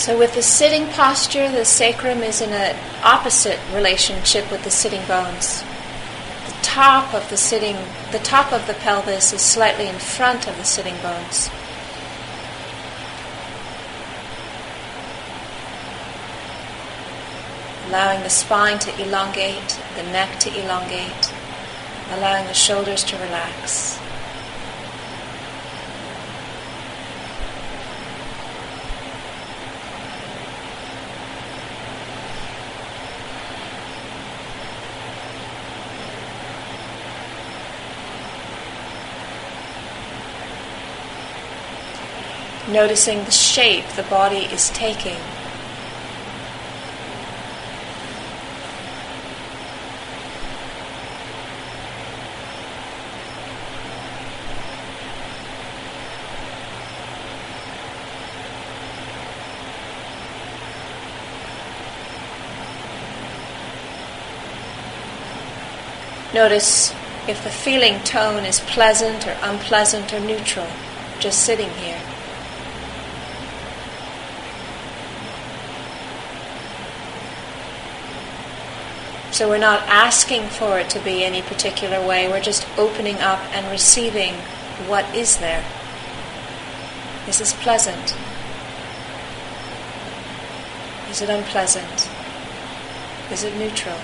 So, with the sitting posture, the sacrum is in an opposite relationship with the sitting bones. The top of the sitting, the top of the pelvis is slightly in front of the sitting bones. Allowing the spine to elongate, the neck to elongate, allowing the shoulders to relax. Noticing the shape the body is taking. Notice if the feeling tone is pleasant or unpleasant or neutral, just sitting here. So we're not asking for it to be any particular way, we're just opening up and receiving what is there. This is pleasant. Is it unpleasant? Is it neutral?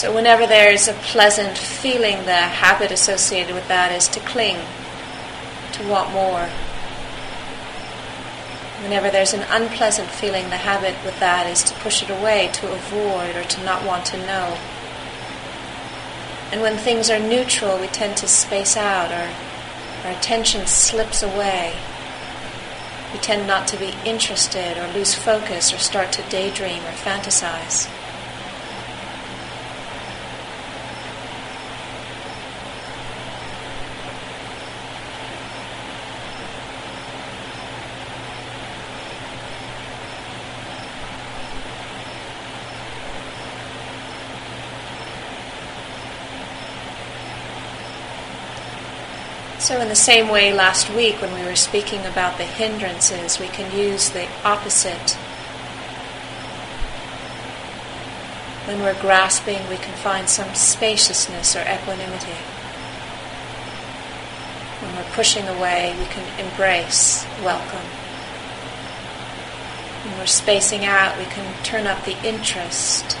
So, whenever there's a pleasant feeling, the habit associated with that is to cling, to want more. Whenever there's an unpleasant feeling, the habit with that is to push it away, to avoid, or to not want to know. And when things are neutral, we tend to space out, or our attention slips away. We tend not to be interested, or lose focus, or start to daydream or fantasize. So, in the same way, last week when we were speaking about the hindrances, we can use the opposite. When we're grasping, we can find some spaciousness or equanimity. When we're pushing away, we can embrace, welcome. When we're spacing out, we can turn up the interest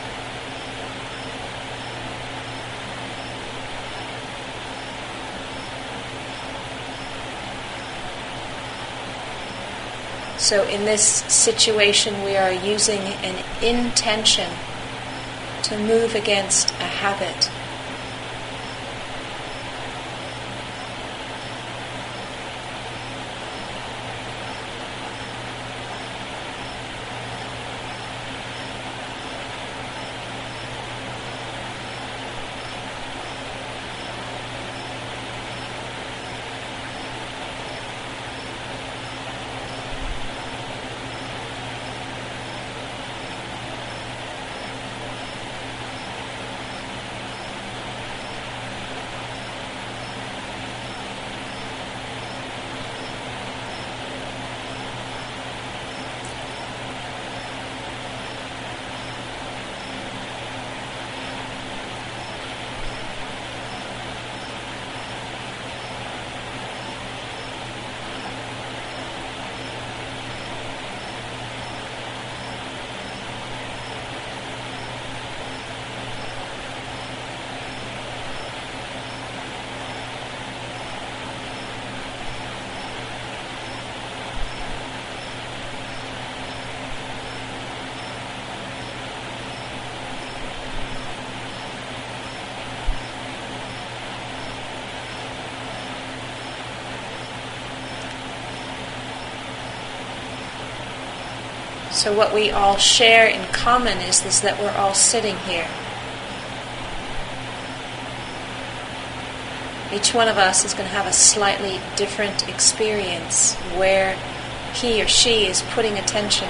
So, in this situation, we are using an intention to move against a habit. So, what we all share in common is this that we're all sitting here. Each one of us is going to have a slightly different experience where he or she is putting attention.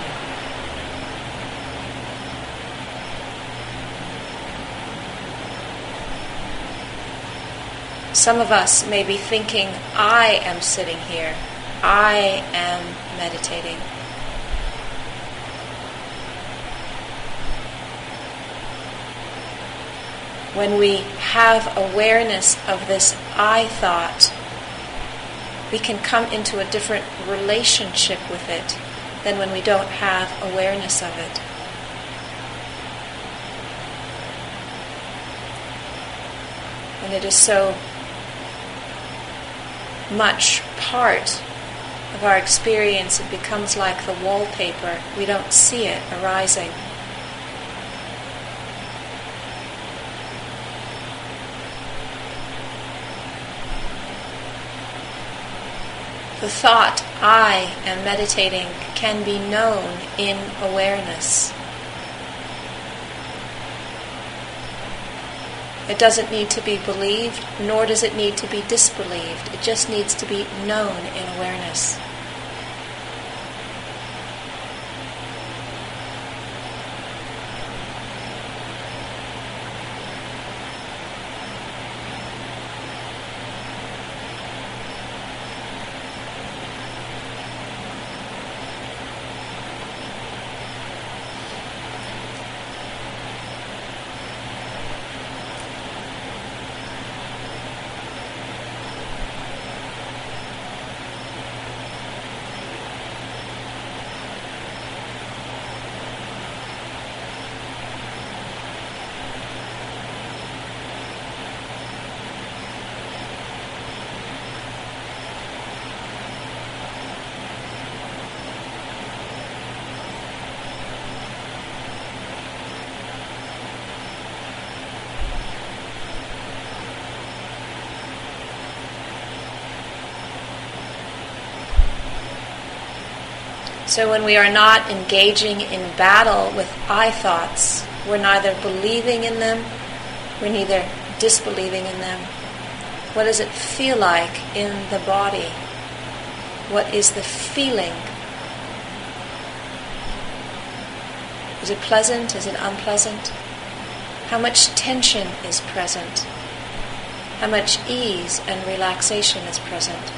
Some of us may be thinking, I am sitting here, I am meditating. When we have awareness of this I thought, we can come into a different relationship with it than when we don't have awareness of it. And it is so much part of our experience, it becomes like the wallpaper. We don't see it arising. The thought, I am meditating, can be known in awareness. It doesn't need to be believed, nor does it need to be disbelieved. It just needs to be known in awareness. So when we are not engaging in battle with I thoughts, we're neither believing in them, we're neither disbelieving in them. What does it feel like in the body? What is the feeling? Is it pleasant? Is it unpleasant? How much tension is present? How much ease and relaxation is present?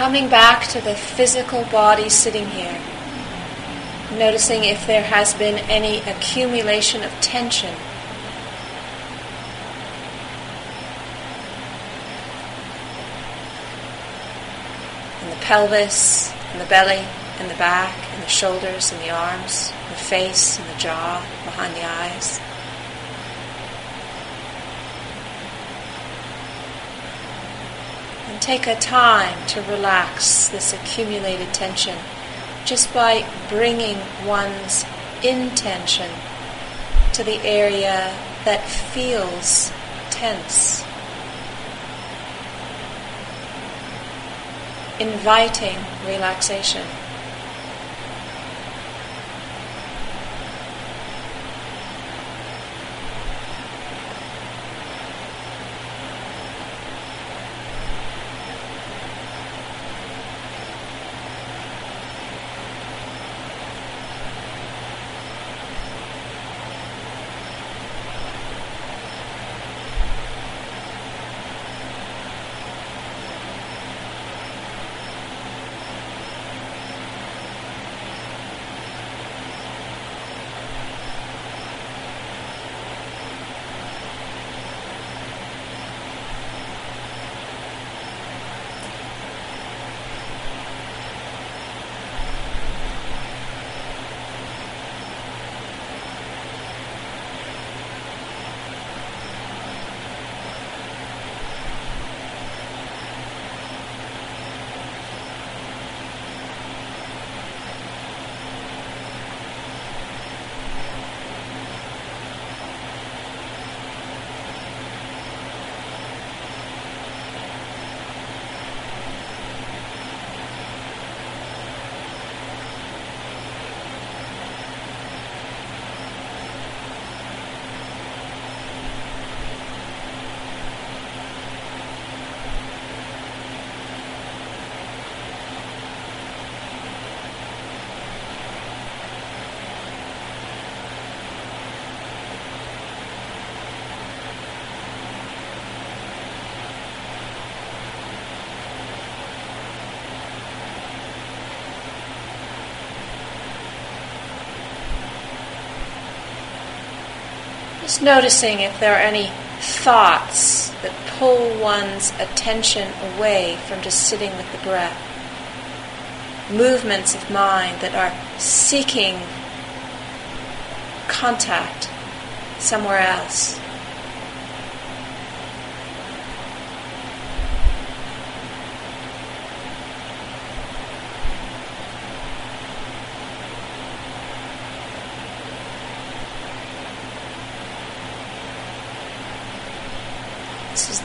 Coming back to the physical body sitting here, noticing if there has been any accumulation of tension. In the pelvis, in the belly, in the back, in the shoulders, in the arms, in the face, in the jaw, behind the eyes. Take a time to relax this accumulated tension just by bringing one's intention to the area that feels tense. Inviting relaxation. Just noticing if there are any thoughts that pull one's attention away from just sitting with the breath. Movements of mind that are seeking contact somewhere else.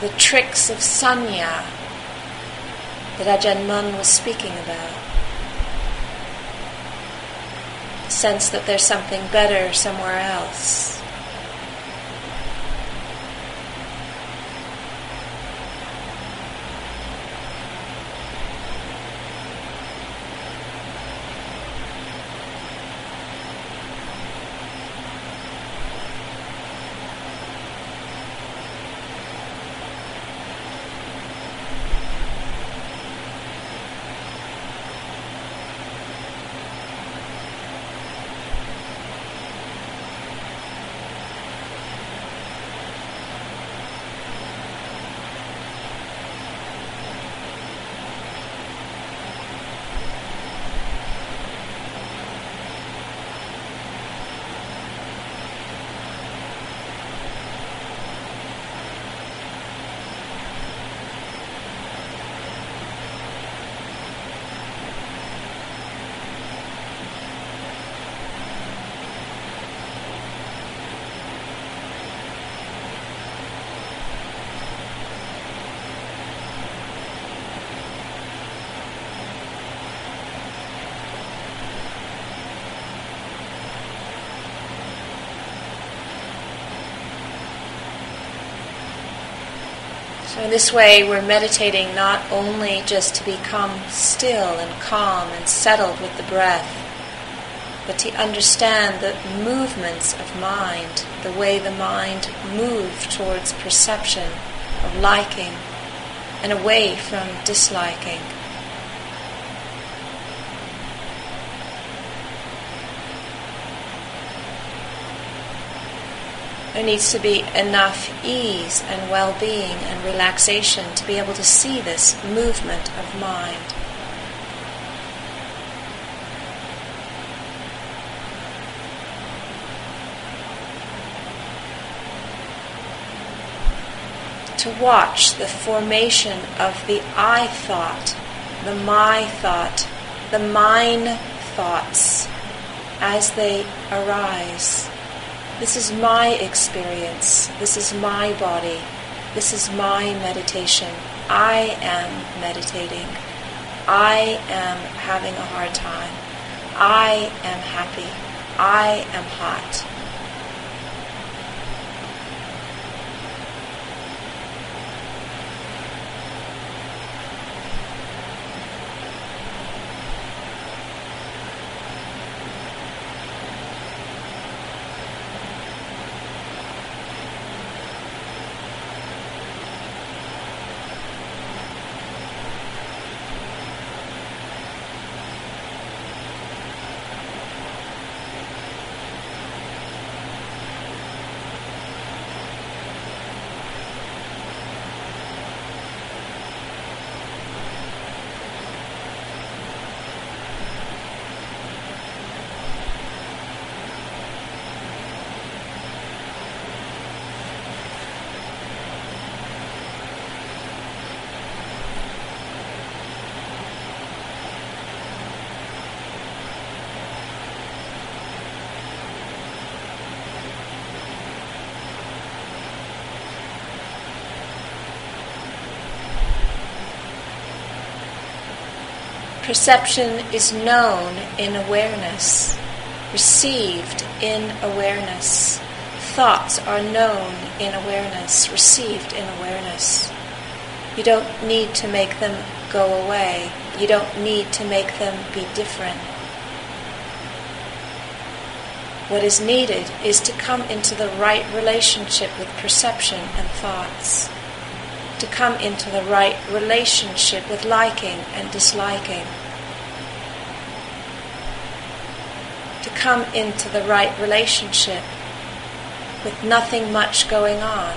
The tricks of sanya that Ajahn Mun was speaking about. The sense that there's something better somewhere else. So, in this way, we're meditating not only just to become still and calm and settled with the breath, but to understand the movements of mind, the way the mind moves towards perception of liking and away from disliking. There needs to be enough ease and well being and relaxation to be able to see this movement of mind. To watch the formation of the I thought, the my thought, the mine thoughts as they arise. This is my experience. This is my body. This is my meditation. I am meditating. I am having a hard time. I am happy. I am hot. Perception is known in awareness, received in awareness. Thoughts are known in awareness, received in awareness. You don't need to make them go away. You don't need to make them be different. What is needed is to come into the right relationship with perception and thoughts to come into the right relationship with liking and disliking. To come into the right relationship with nothing much going on.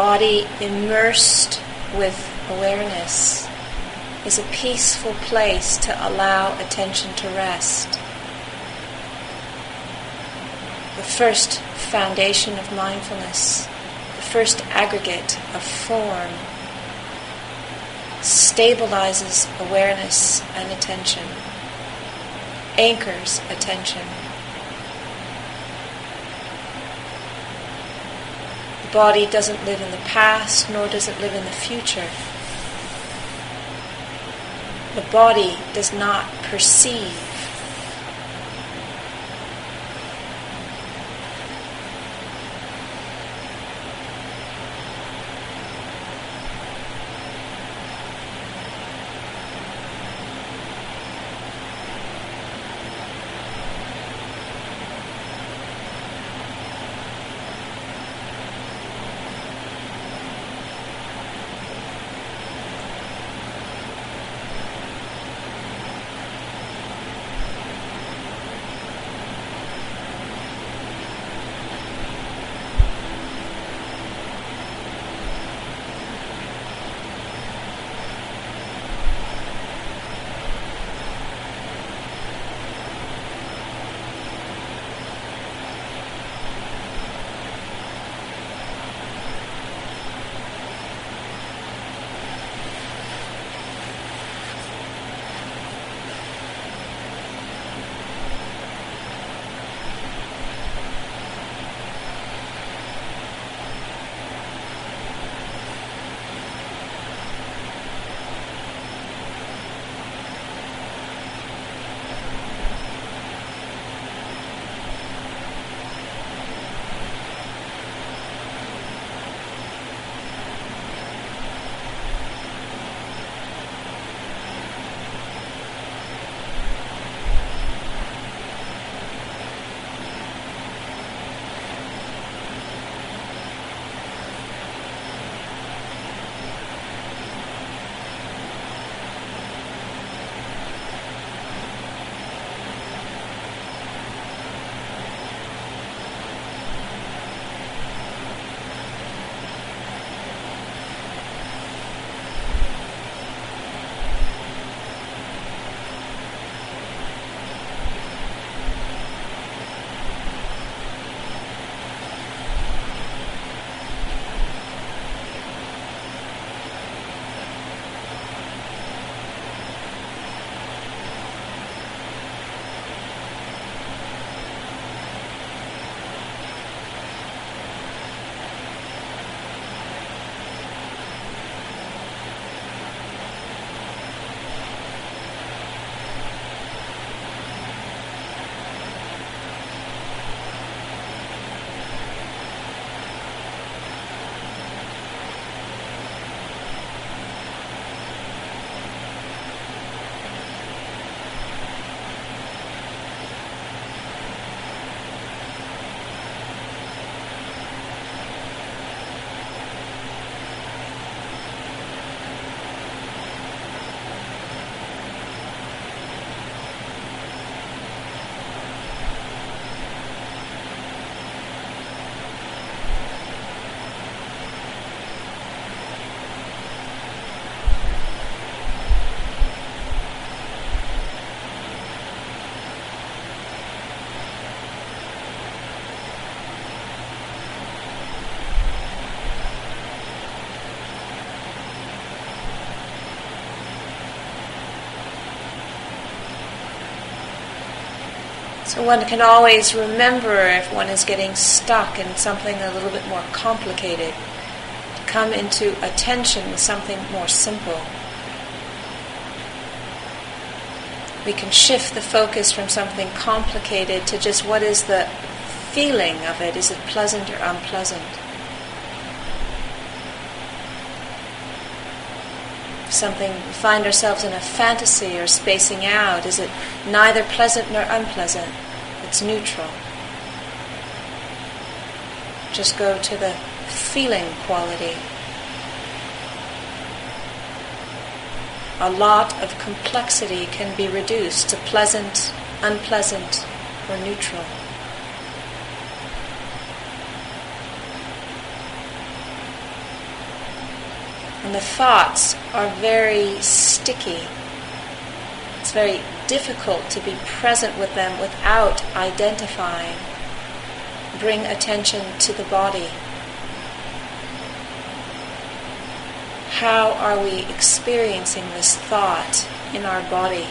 Body immersed with awareness is a peaceful place to allow attention to rest. The first foundation of mindfulness, the first aggregate of form, stabilizes awareness and attention, anchors attention. Body doesn't live in the past, nor does it live in the future. The body does not perceive. So one can always remember if one is getting stuck in something a little bit more complicated, to come into attention with something more simple. We can shift the focus from something complicated to just what is the feeling of it? Is it pleasant or unpleasant? Something, find ourselves in a fantasy or spacing out, is it neither pleasant nor unpleasant? It's neutral. Just go to the feeling quality. A lot of complexity can be reduced to pleasant, unpleasant, or neutral. And the thoughts are very sticky. It's very difficult to be present with them without identifying. Bring attention to the body. How are we experiencing this thought in our body?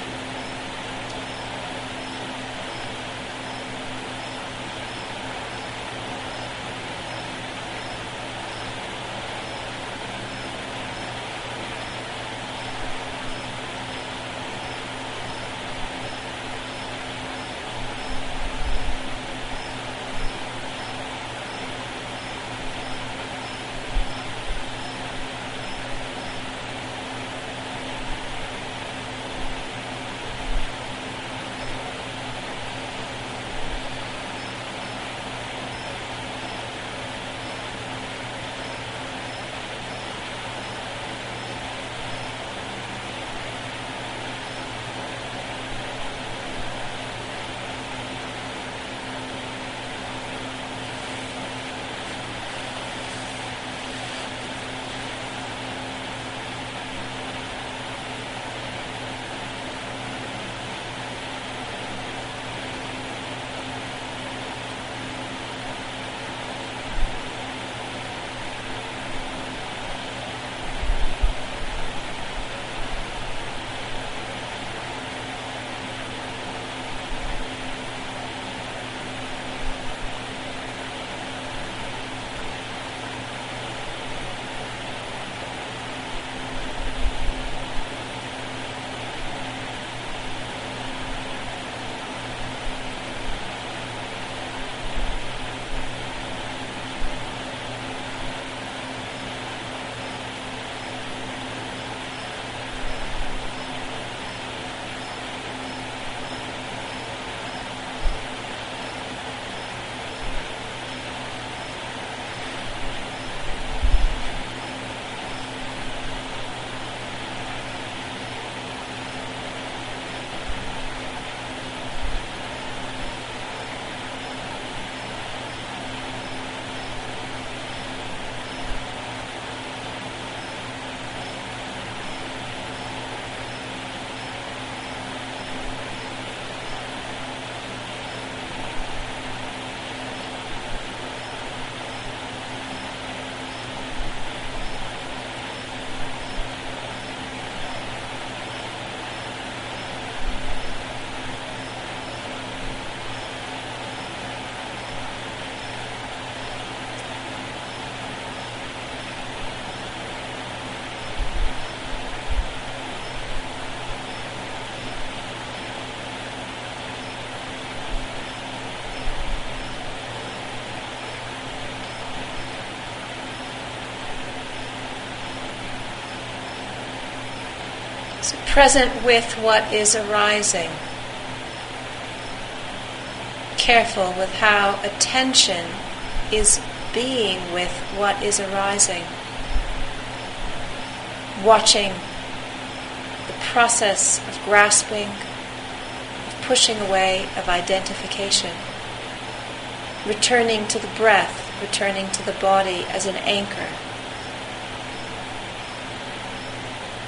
Present with what is arising. Careful with how attention is being with what is arising. Watching the process of grasping, of pushing away, of identification. Returning to the breath, returning to the body as an anchor.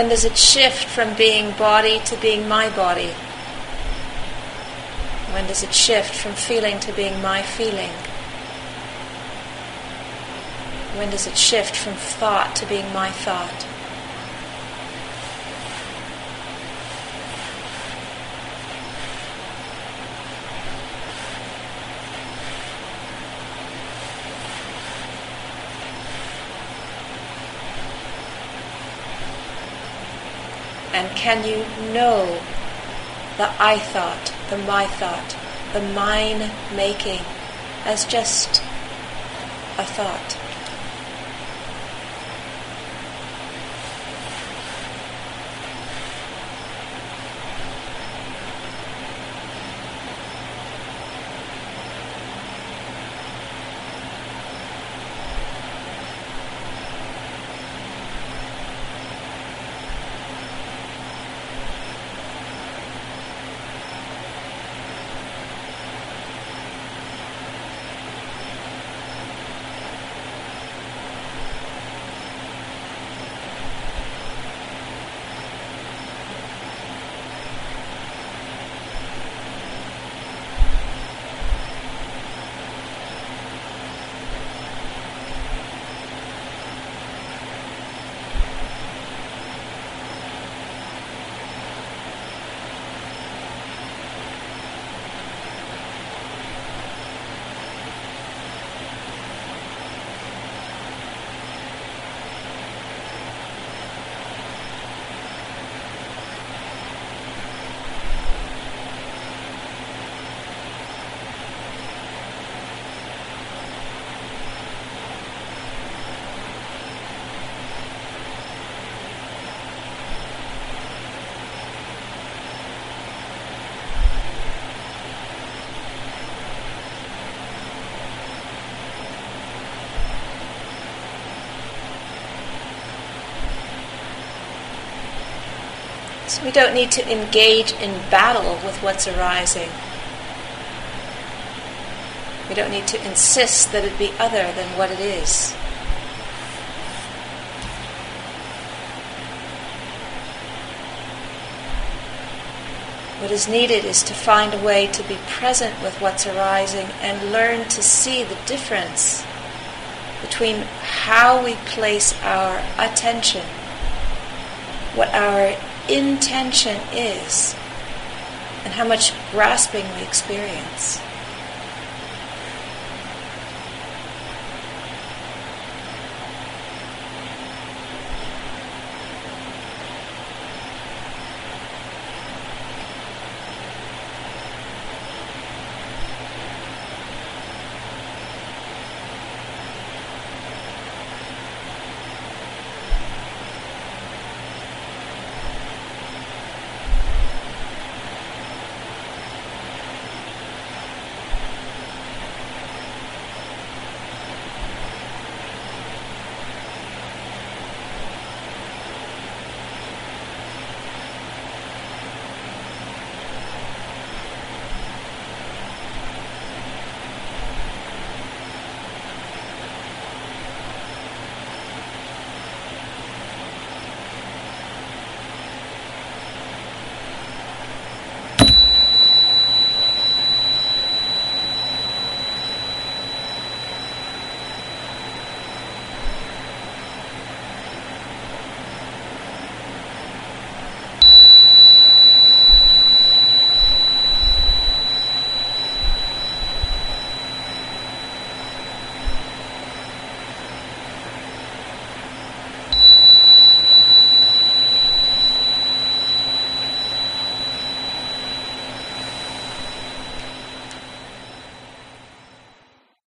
When does it shift from being body to being my body? When does it shift from feeling to being my feeling? When does it shift from thought to being my thought? And can you know the I thought, the my thought, the mine making as just a thought? We don't need to engage in battle with what's arising. We don't need to insist that it be other than what it is. What is needed is to find a way to be present with what's arising and learn to see the difference between how we place our attention, what our intention is and how much grasping we experience.